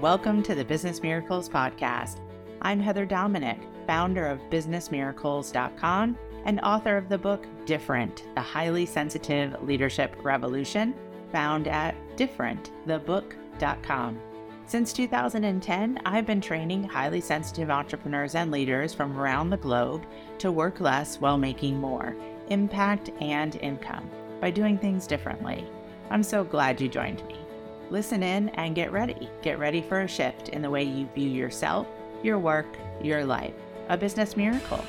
Welcome to the Business Miracles Podcast. I'm Heather Dominick, founder of BusinessMiracles.com and author of the book Different The Highly Sensitive Leadership Revolution, found at differentthebook.com. Since 2010, I've been training highly sensitive entrepreneurs and leaders from around the globe to work less while making more impact and income by doing things differently. I'm so glad you joined me. Listen in and get ready. Get ready for a shift in the way you view yourself, your work, your life. A business miracle.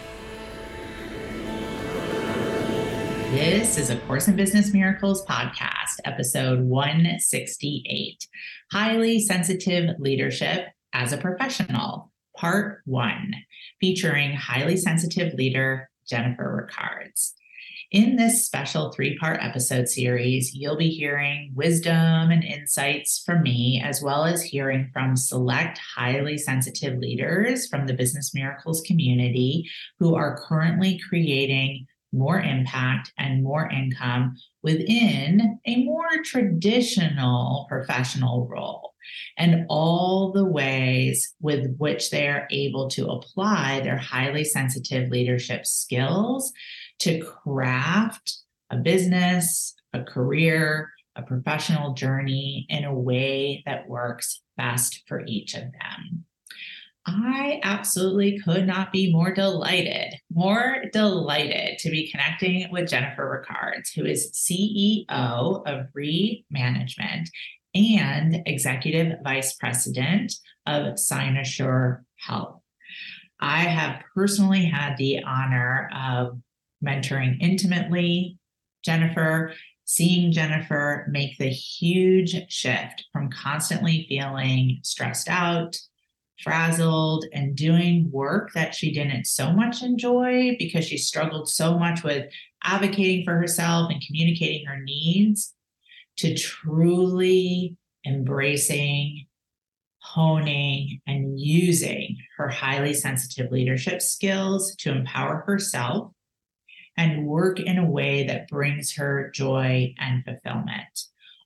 This is a Course in Business Miracles podcast, episode 168 Highly Sensitive Leadership as a Professional, part one, featuring highly sensitive leader Jennifer Ricards. In this special three part episode series, you'll be hearing wisdom and insights from me, as well as hearing from select highly sensitive leaders from the Business Miracles community who are currently creating more impact and more income within a more traditional professional role. And all the ways with which they are able to apply their highly sensitive leadership skills to craft a business, a career, a professional journey in a way that works best for each of them. I absolutely could not be more delighted, more delighted to be connecting with Jennifer Ricards, who is CEO of Ri Management and Executive Vice President of Cynosure Health. I have personally had the honor of mentoring intimately Jennifer, seeing Jennifer make the huge shift from constantly feeling stressed out, frazzled, and doing work that she didn't so much enjoy because she struggled so much with advocating for herself and communicating her needs to truly embracing, honing, and using her highly sensitive leadership skills to empower herself and work in a way that brings her joy and fulfillment,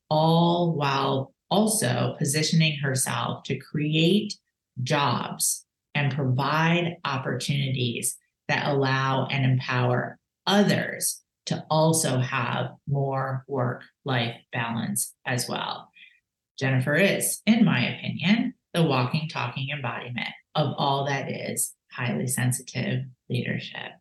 all while also positioning herself to create jobs and provide opportunities that allow and empower others to also have more work life balance as well. Jennifer is, in my opinion, the walking, talking embodiment of all that is highly sensitive leadership.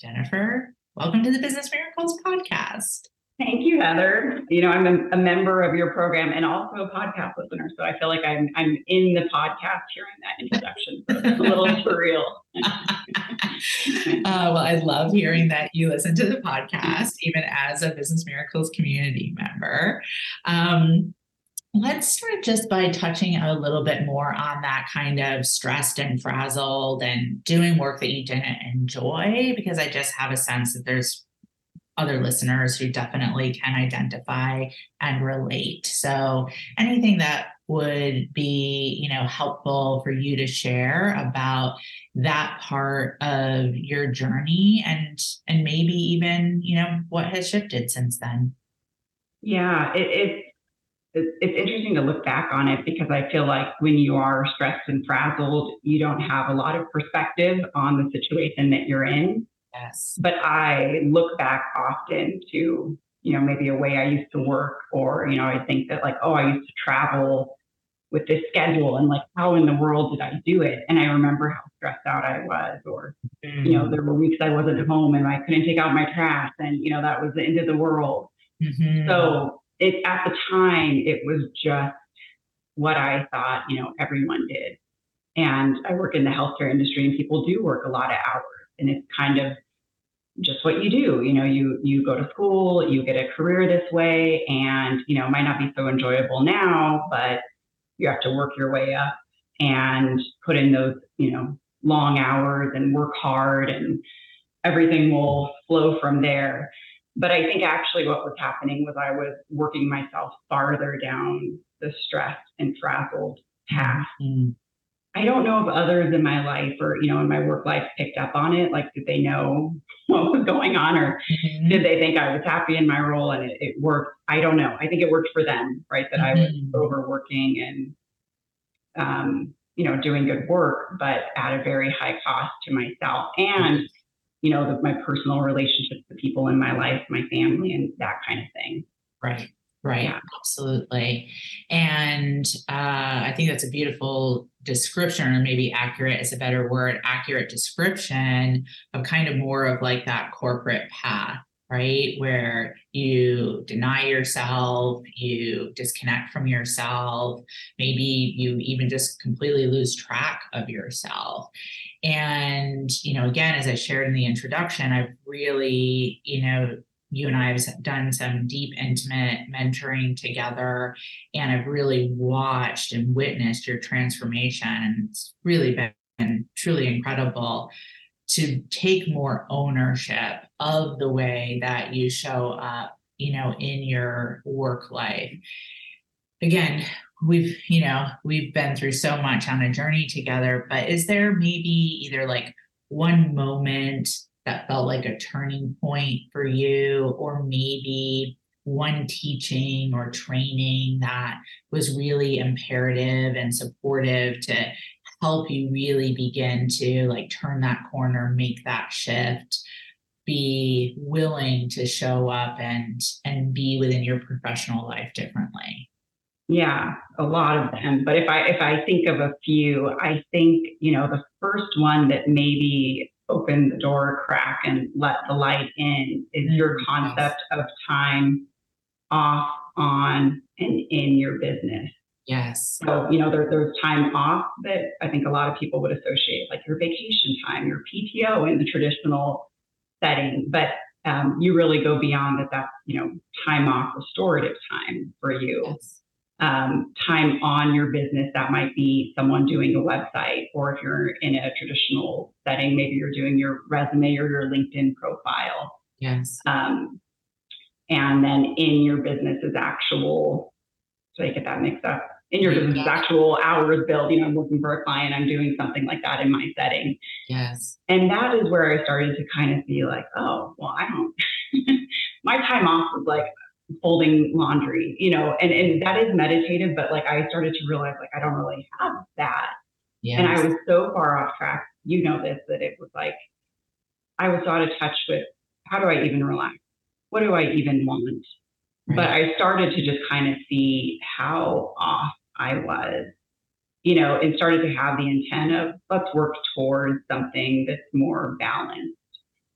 Jennifer, Welcome to the Business Miracles podcast. Thank you, Heather. You know, I'm a, a, member of your program and also a podcast listener, so I feel like I'm I'm in the podcast hearing that introduction. So it's a little surreal. uh, well, I love hearing that you listen to the podcast, even as a Business Miracles community member. Um, Let's start just by touching a little bit more on that kind of stressed and frazzled and doing work that you didn't enjoy, because I just have a sense that there's other listeners who definitely can identify and relate. So, anything that would be, you know, helpful for you to share about that part of your journey and and maybe even, you know, what has shifted since then? Yeah, it, it's it's interesting to look back on it because I feel like when you are stressed and frazzled, you don't have a lot of perspective on the situation that you're in. Yes. But I look back often to, you know, maybe a way I used to work, or, you know, I think that like, oh, I used to travel with this schedule and like, how in the world did I do it? And I remember how stressed out I was, or, mm. you know, mm. there were weeks I wasn't at home and I couldn't take out my trash, and, you know, that was the end of the world. Mm-hmm. So, it at the time it was just what I thought, you know, everyone did. And I work in the healthcare industry and people do work a lot of hours and it's kind of just what you do. You know, you you go to school, you get a career this way and, you know, it might not be so enjoyable now, but you have to work your way up and put in those, you know, long hours and work hard and everything will flow from there. But I think actually what was happening was I was working myself farther down the stressed and frazzled path. Mm-hmm. I don't know if others in my life or, you know, in my work life picked up on it. Like, did they know what was going on or mm-hmm. did they think I was happy in my role and it, it, worked? I don't know. I think it worked for them, right? That mm-hmm. I was mm-hmm. overworking and um, you know, doing good work, but at a very high cost to myself and, you know, the, my personal relationships, the people in my life, my family, and that kind of thing. Right. Right. Yeah. Absolutely. And uh, I think that's a beautiful description, or maybe accurate is a better word, accurate description of kind of more of like that corporate path right? Where you deny yourself, you disconnect from yourself, maybe you even just completely lose track of yourself. And, you know, again, as I shared in the introduction, I've really, you know, you and I have done some deep, intimate mentoring together, and I've really watched and witnessed your transformation. And it's really been truly incredible to take more ownership of the way that you show up, you know, in your work life. Again, we've, you know, we've been through so much on a journey together, but is there maybe either like one moment that felt like a turning point for you, or maybe one teaching or training that was really imperative and supportive to help you really begin to like turn that corner, make that shift, be willing to show up and and be within your professional life differently? Yeah, a lot of them. But if I if I think of a few, I think, you know, the first one that maybe opened the door crack and let the light in is mm-hmm. your concept of time off, on, and in your business. Yes. So, you know, there, there's time off that I think a lot of people would associate, like your vacation time, your PTO in the traditional setting. But um, you really go beyond that. That's, you know, time off, restorative time for you. Yes. Um, time on your business, that might be someone doing a website, or if you're in a traditional setting, maybe you're doing your resume or your LinkedIn profile. Yes. Um, and then in your business is actual, so I get that mixed up in your business yeah. actual hours billed. You know, I'm working for a client, I'm doing something like that in my setting. Yes. And that is where I started to kind of be like, oh, well, I don't, my time off was like folding laundry, you know, and, and that is meditative, but like I started to realize like I don't really have that. Yes. And I was so far off track, you know this, that it was like I was out of touch with how do I even relax? What do I even want? Right. But I started to just kind of see how off I was, you know, and started to have the intent of let's work towards something that's more balanced.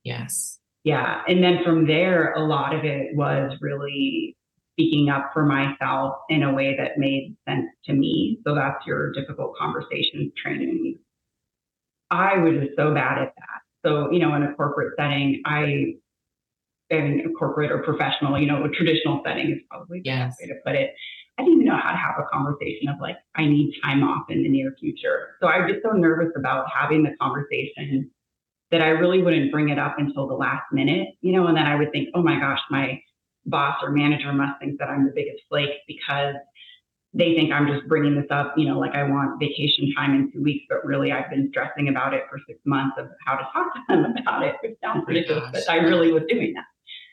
Yes. Yeah. And then from there, a lot of it was really speaking up for myself in a way that made sense to me. So that's your difficult conversations training. I was just so bad at that. So, you know, in a corporate setting, I in a corporate or professional, you know, a traditional setting is probably the yes. best way to put it. I didn't even know how to have a conversation of like, I need time off in the near future. So I was just so nervous about having the conversation that I really wouldn't bring it up until the last minute, you know, and then I would think, oh my gosh, my boss or manager must think that I'm the biggest flake because they think I'm just bringing this up, you know, like I want vacation time in two weeks, but really I've been stressing about it for six months of how to talk to them about it, which sounds oh ridiculous, but I really was doing that.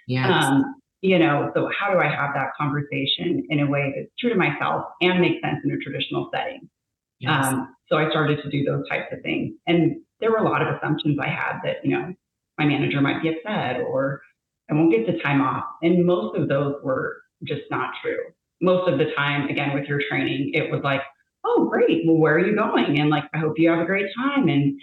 Yeah. Um, you know, so how do I have that conversation in a way that's true to myself and makes sense in a traditional setting? Yes. Um, so I started to do those types of things. And there were a lot of assumptions I had that, you know, my manager might be upset or I won't get the time off. And most of those were just not true. Most of the time, again, with your training, it was like, oh, great. Well, where are you going? And like, I hope you have a great time. And,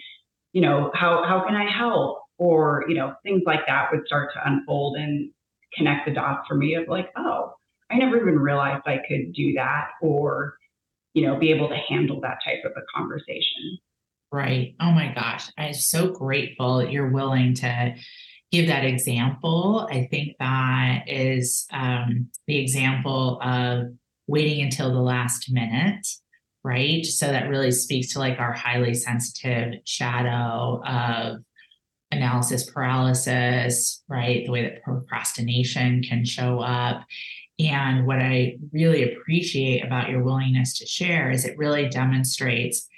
you know, how, how can I help? Or, you know, things like that would start to unfold and connect the dots for me of like, oh, I never even realized I could do that or, you know, be able to handle that type of a conversation. Right. Oh my gosh. I'm so grateful that you're willing to give that example. I think that is um, the example of waiting until the last minute, right? So that really speaks to like our highly sensitive shadow of analysis paralysis, right? The way that procrastination can show up. And what I really appreciate about your willingness to share is it really demonstrates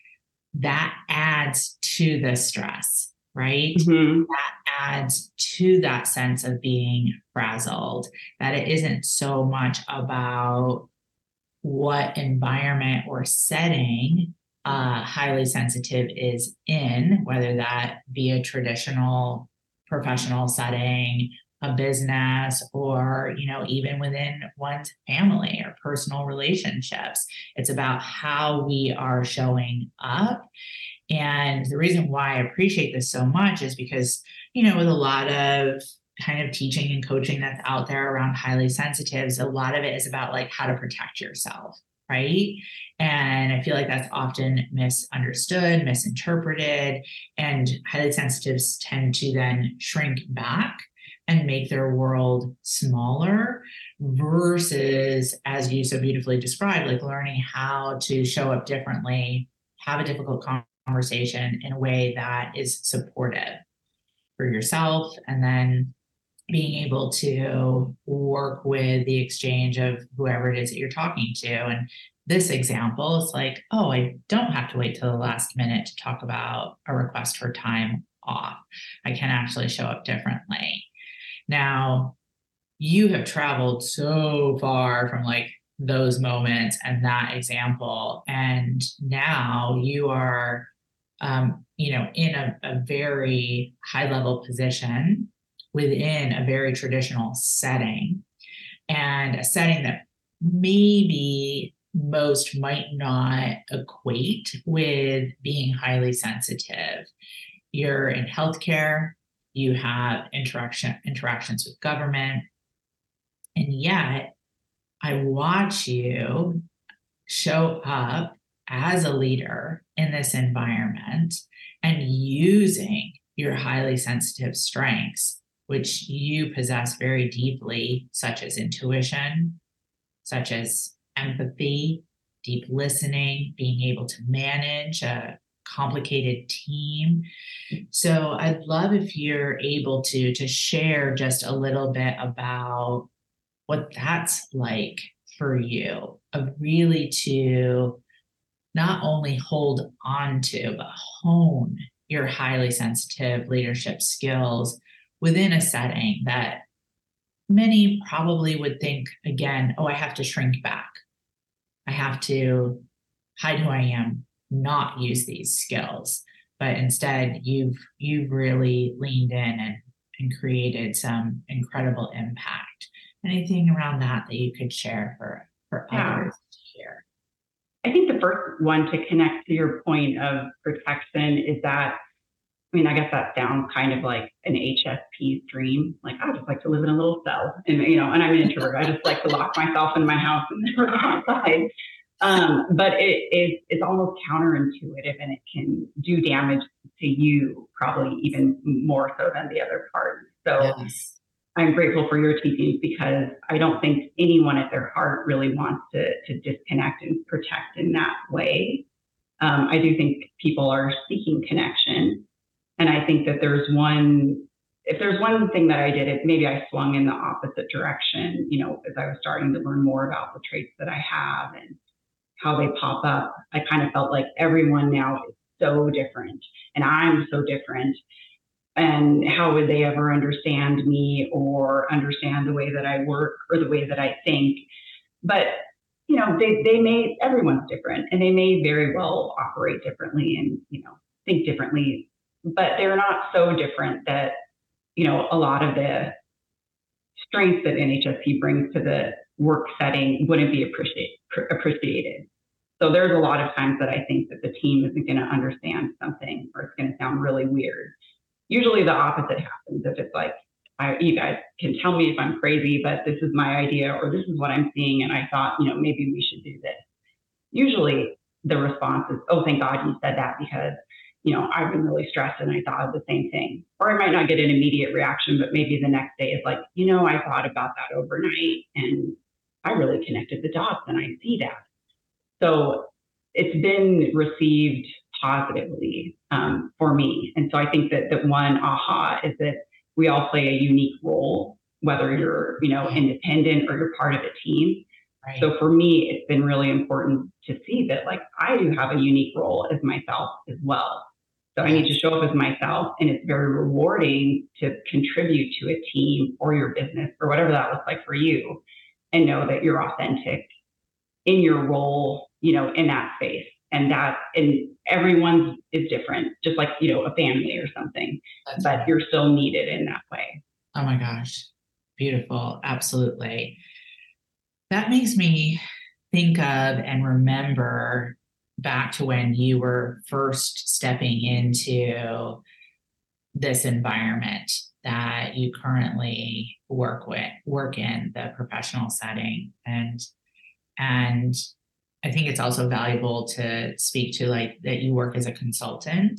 that adds to the stress, right? Mm-hmm. That adds to that sense of being frazzled, that it isn't so much about what environment or setting uh, highly sensitive is in, whether that be a traditional professional setting, a business, or you know, even within one's family or personal relationships. It's about how we are showing up. And the reason why I appreciate this so much is because, you know, with a lot of kind of teaching and coaching that's out there around highly sensitives, a lot of it is about like how to protect yourself, right? And I feel like that's often misunderstood, misinterpreted, and highly sensitives tend to then shrink back and make their world smaller versus, as you so beautifully described, like learning how to show up differently, have a difficult conversation in a way that is supportive for yourself, and then being able to work with the exchange of whoever it is that you're talking to. And this example is like, oh, I don't have to wait till the last minute to talk about a request for time off. I can actually show up differently. Now, you have traveled so far from like those moments and that example. And now you are, um, you know, in a, a very high level position within a very traditional setting and a setting that maybe most might not equate with being highly sensitive. You're in healthcare, you have interaction interactions with government, and yet I watch you show up as a leader in this environment and using your highly sensitive strengths which you possess very deeply, such as intuition, such as empathy, deep listening, being able to manage a complicated team. So I'd love if you're able to to share just a little bit about what that's like for you of really to not only hold on to but hone your highly sensitive leadership skills within a setting that many probably would think again, oh, I have to shrink back. I have to hide who I am, not use these skills. But instead, you've you've really leaned in and, and created some incredible impact. Anything around that that you could share for for yeah. others to hear? I think the first one to connect to your point of protection is that I mean, I guess that sounds kind of like an HSP's dream. Like, I just like to live in a little cell, and you know, and I'm an introvert. I just like to lock myself in my house and never go outside. Um, but it is it's almost counterintuitive, and it can do damage to you, probably even more so than the other part. So. Yes. I'm grateful for your teachings because I don't think anyone at their heart really wants to, to disconnect and protect in that way. Um, I do think people are seeking connection and I think that there's one, if there's one thing that I did, it maybe I swung in the opposite direction, you know, as I was starting to learn more about the traits that I have and how they pop up. I kind of felt like everyone now is so different and I'm so different. And how would they ever understand me or understand the way that I work or the way that I think? But you know, they, they may, everyone's different and they may very well operate differently and, you know, think differently but they're not so different that you know a lot of the strengths that an HSP brings to the work setting wouldn't be appreciate, appreciated. So there's a lot of times that I think that the team isn't going to understand something or it's going to sound really weird. Usually the opposite happens if it's like, I, you guys can tell me if I'm crazy, but this is my idea or this is what I'm seeing. And I thought, you know, maybe we should do this. Usually the response is, oh, thank God you said that because you know, I've been really stressed and I thought of the same thing. Or I might not get an immediate reaction, but maybe the next day is like, you know, I thought about that overnight and I really connected the dots and I see that. So it's been received positively um, for me. And so I think that that one aha is that we all play a unique role, whether you're, you know, independent or you're part of a team. Right. So for me, it's been really important to see that like I do have a unique role as myself as well. So I need to show up as myself, and it's very rewarding to contribute to a team or your business or whatever that looks like for you, and know that you're authentic in your role, you know, in that space. and that and everyone's is different, just like you know a family or something. That's but right. you're still needed in that way. Oh my gosh, beautiful! Absolutely. That makes me think of and remember back to when you were first stepping into this environment that you currently work with work in the professional setting. And and i think it's also valuable to speak to like that you work as a consultant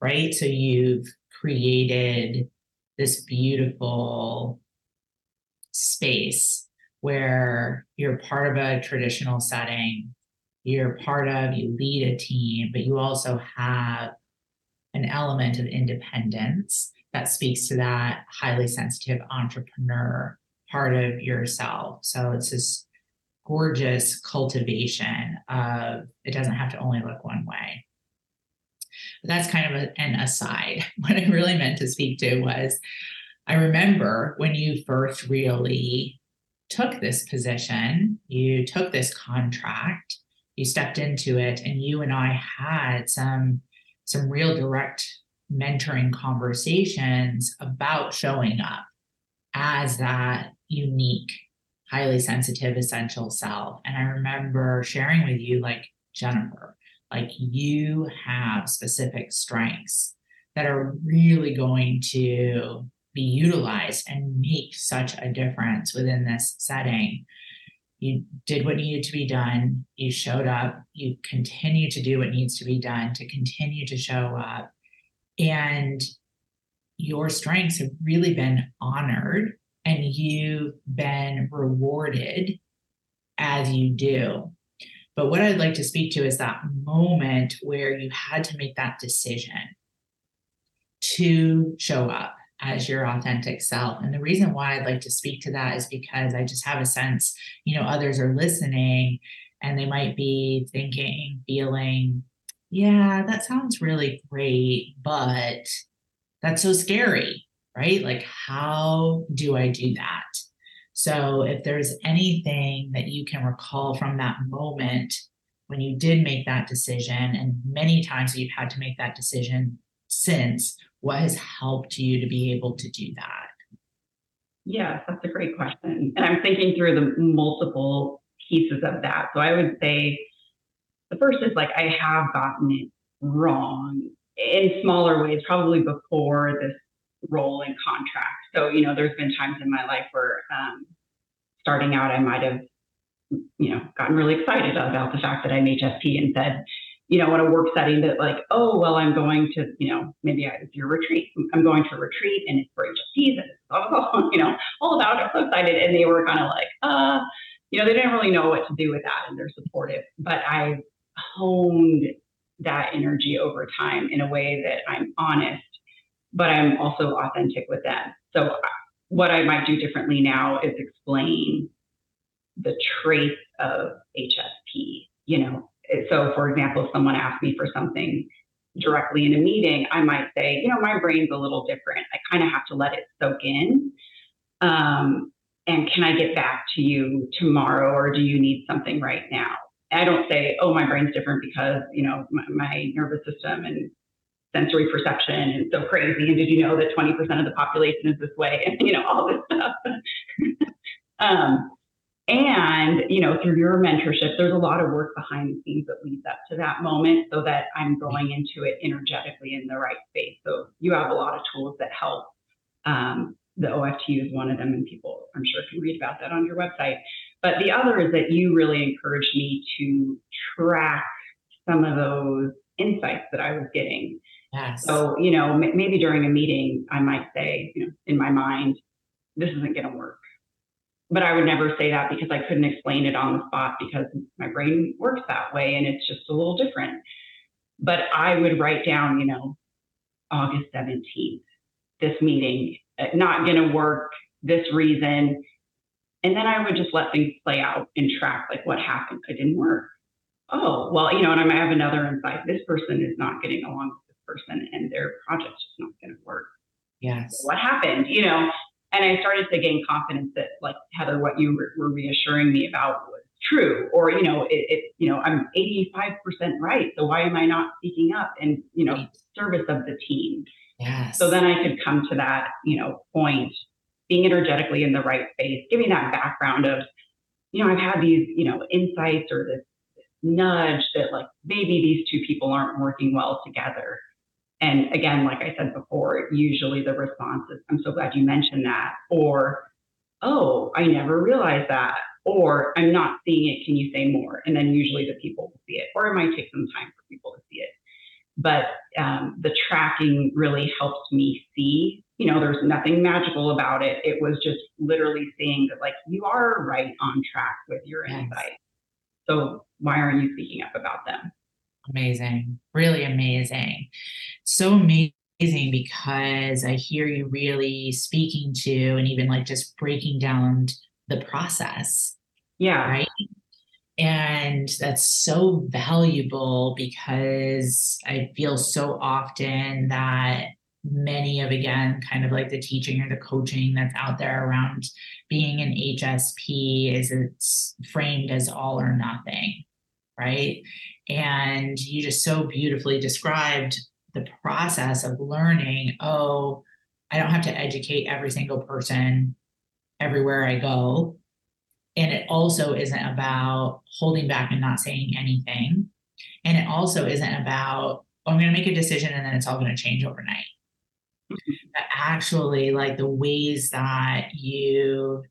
right? So you've created this beautiful space where you're part of a traditional setting you're part of you lead a team but you also have an element of independence that speaks to that highly sensitive entrepreneur part of yourself. So it's this gorgeous cultivation of it doesn't have to only look one way. But that's kind of a, an aside. What I really meant to speak to was I remember when you first really took this position, you took this contract, you stepped into it, and you and I had some some real direct mentoring conversations about showing up as that unique, highly sensitive, essential self. And I remember sharing with you, like, Jennifer, like, you have specific strengths that are really going to be utilized and make such a difference within this setting you did what needed to be done you showed up you continue to do what needs to be done to continue to show up. And your strengths have really been honored and you've been rewarded as you do. But what i'd like to speak to is that moment where you had to make that decision to show up as your authentic self. And the reason why I'd like to speak to that is because I just have a sense, you know, others are listening and they might be thinking, feeling, yeah, that sounds really great, but that's so scary, right? Like, how do I do that? So, if there's anything that you can recall from that moment when you did make that decision, and many times you've had to make that decision since, what has helped you to be able to do that? Yes, that's a great question. And I'm thinking through the multiple pieces of that. So I would say the first is like I have gotten it wrong in smaller ways, probably before this role in contract. So, you know, there's been times in my life where um, starting out, I might have, you know, gotten really excited about the fact that I'm HSP and said, you know, in a work setting that like, oh, well, I'm going to, you know, maybe I, your retreat. I'm going to a retreat and it's for HSPs and it's you know, all about it. so excited. And they were kind of like, uh, you know, they didn't really know what to do with that and they're supportive. But I honed that energy over time in a way that I'm honest, but I'm also authentic with them. So uh, what I might do differently now is explain the traits of HSP, you know, so for example, if someone asked me for something directly in a meeting, I might say, you know, my brain's a little different. I kind of have to let it soak in. Um, and can I get back to you tomorrow or do you need something right now? I don't say, oh, my brain's different because, you know, my, my nervous system and sensory perception is so crazy. And did you know that 20% of the population is this way? And, you know, all this stuff. um, and, you know, through your mentorship, there's a lot of work behind the scenes that leads up to that moment so that I'm going into it energetically in the right space. So you have a lot of tools that help. Um, the OFT is one of them, and people, I'm sure, can read about that on your website. But the other is that you really encouraged me to track some of those insights that I was getting. Yes. So, you know, m- maybe during a meeting, I might say, you know, in my mind, this isn't going to work but I would never say that because I couldn't explain it on the spot because my brain works that way and it's just a little different. But I would write down, you know, August 17th, this meeting, uh, not going to work, this reason. And then I would just let things play out and track like what happened. It didn't work. Oh, well, you know, and I might have another insight. This person is not getting along with this person and their project's just not going to work. Yes. What happened? You know, and I started to gain confidence that, like Heather, what you were reassuring me about was true. Or you know it, it, you know i'm 85% right so why am i not speaking up and you know right. service of the team? Yes. so then i could come to that you know point being energetically in the right space giving that background of you know i've had these you know insights or this nudge that like maybe these two people aren't working well together and again like i said before usually the response is i'm so glad you mentioned that or oh i never realized that or I'm not seeing it. Can you say more? And then usually the people will see it, or it might take some time for people to see it. But um, the tracking really helps me see. You know, there's nothing magical about it. It was just literally seeing that, like, you are right on track with your yes. insight. So why aren't you speaking up about them? Amazing, really amazing. So amazing because I hear you really speaking to and even like just breaking down the process yeah. Right. And that's so valuable because I feel so often that many of, again, kind of like the teaching or the coaching that's out there around being an HSP is it's framed as all or nothing. Right. And you just so beautifully described the process of learning oh, I don't have to educate every single person everywhere I go and it also isn't about holding back and not saying anything. And it also isn't about, oh, I'm going to make a decision and then it's all going to change overnight. Mm-hmm. But actually, like the ways that you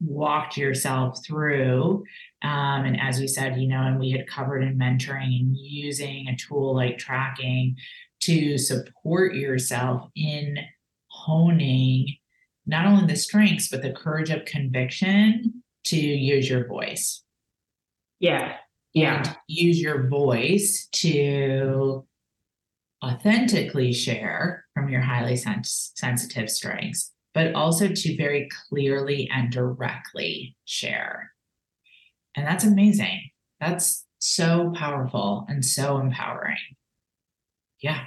walked yourself through. Um, and as we said, you know, and we had covered in mentoring and using a tool like tracking to support yourself in honing not only the strengths, but the courage of conviction to use your voice. Yeah. Yeah. And use your voice to authentically share from your highly sens- sensitive strengths, but also to very clearly and directly share. And that's amazing. That's so powerful and so empowering. Yeah.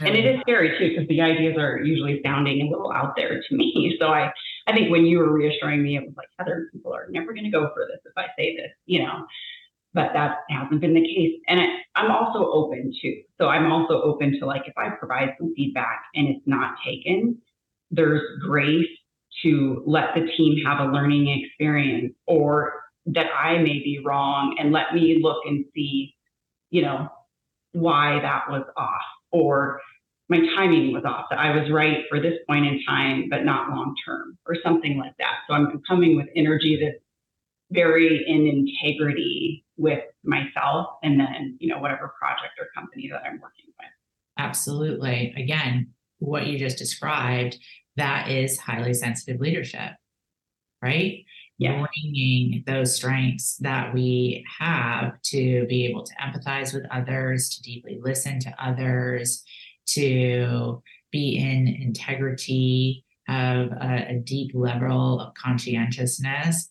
Really and it is scary too, because the ideas are usually sounding a little out there to me. So I I think when you were reassuring me, it was like, Heather, people are never going to go for this if I say this, you know. But that hasn't been the case. And I, I'm also open to, so I'm also open to like, if I provide some feedback and it's not taken, there's grace to let the team have a learning experience or that I may be wrong and let me look and see, you know, why that was off or my timing was off, that I was right for this point in time, but not long term, or something like that. So I'm coming with energy that's very in integrity with myself and then, you know, whatever project or company that I'm working with. Absolutely. Again, what you just described, that is highly sensitive leadership, right? Yeah. Bringing those strengths that we have to be able to empathize with others, to deeply listen to others, to be in integrity, have a, a deep level of conscientiousness,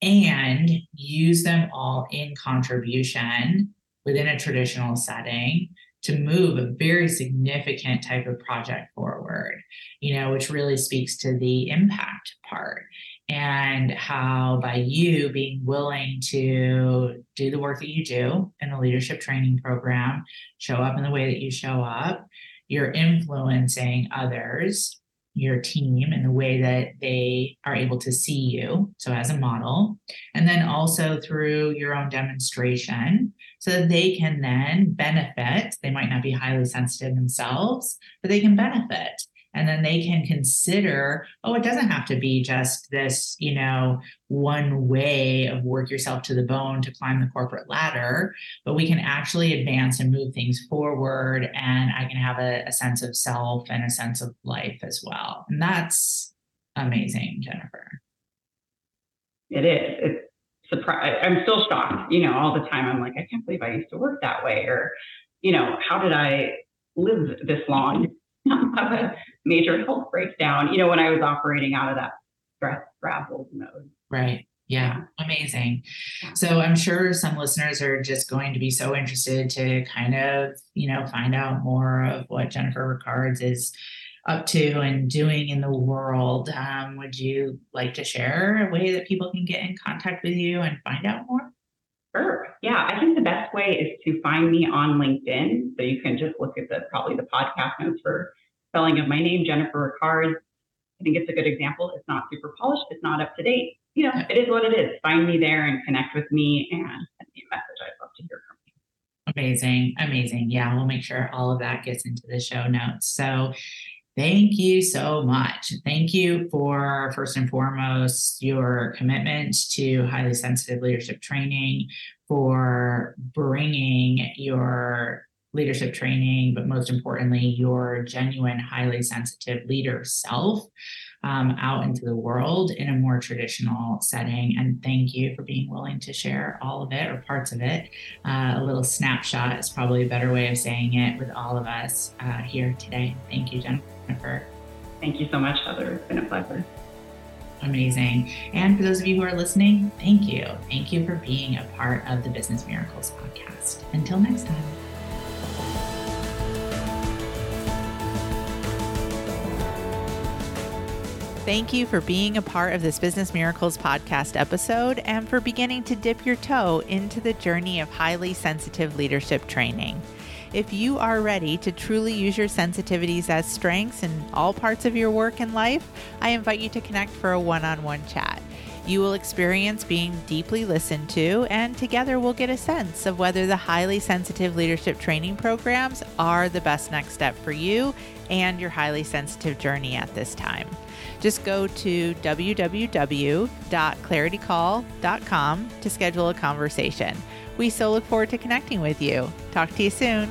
and use them all in contribution within a traditional setting to move a very significant type of project forward, you know, which really speaks to the impact part and how by you being willing to do the work that you do in the leadership training program, show up in the way that you show up, you're influencing others, your team, and the way that they are able to see you. So, as a model, and then also through your own demonstration, so that they can then benefit. They might not be highly sensitive themselves, but they can benefit and then they can consider oh it doesn't have to be just this you know one way of work yourself to the bone to climb the corporate ladder but we can actually advance and move things forward and i can have a, a sense of self and a sense of life as well. And that's amazing jennifer. It is. It's surprise i'm still shocked you know all the time. I'm like i can't believe i used to work that way or you know how did i live this long have a major health breakdown, you know, when I was operating out of that stress frazzled mode. Right. Yeah, amazing. So I'm sure some listeners are just going to be so interested to kind of, you know, find out more of what Jennifer Ricards is up to and doing in the world. Um, would you like to share a way that people can get in contact with you and find out more? Sure. Yeah, I think the best way is to find me on LinkedIn. So you can just look at the probably the podcast notes for spelling of my name, Jennifer Ricard. I think it's a good example. It's not super polished. It's not up to date. You know, it is what it is. Find me there and connect with me and send me a message. I'd love to hear from you. Amazing. Amazing. Yeah, we'll make sure all of that gets into the show notes. So thank you so much. Thank you for, first and foremost, your commitment to highly sensitive leadership training, for bringing your leadership training, but most importantly, your genuine, highly sensitive leader self um, out into the world in a more traditional setting. And thank you for being willing to share all of it or parts of it. Uh, a little snapshot is probably a better way of saying it with all of us uh, here today. Thank you, Jennifer. Thank you so much, Heather. It's been a pleasure. Amazing. And for those of you who are listening, thank you. Thank you for being a part of the Business Miracles podcast. Until next time. Thank you for being a part of this Business Miracles podcast episode and for beginning to dip your toe into the journey of highly sensitive leadership training. If you are ready to truly use your sensitivities as strengths in all parts of your work and life, I invite you to connect for a one on one chat. You will experience being deeply listened to, and together we'll get a sense of whether the highly sensitive leadership training programs are the best next step for you and your highly sensitive journey at this time. Just go to www.claritycall.com to schedule a conversation. We so look forward to connecting with you. Talk to you soon.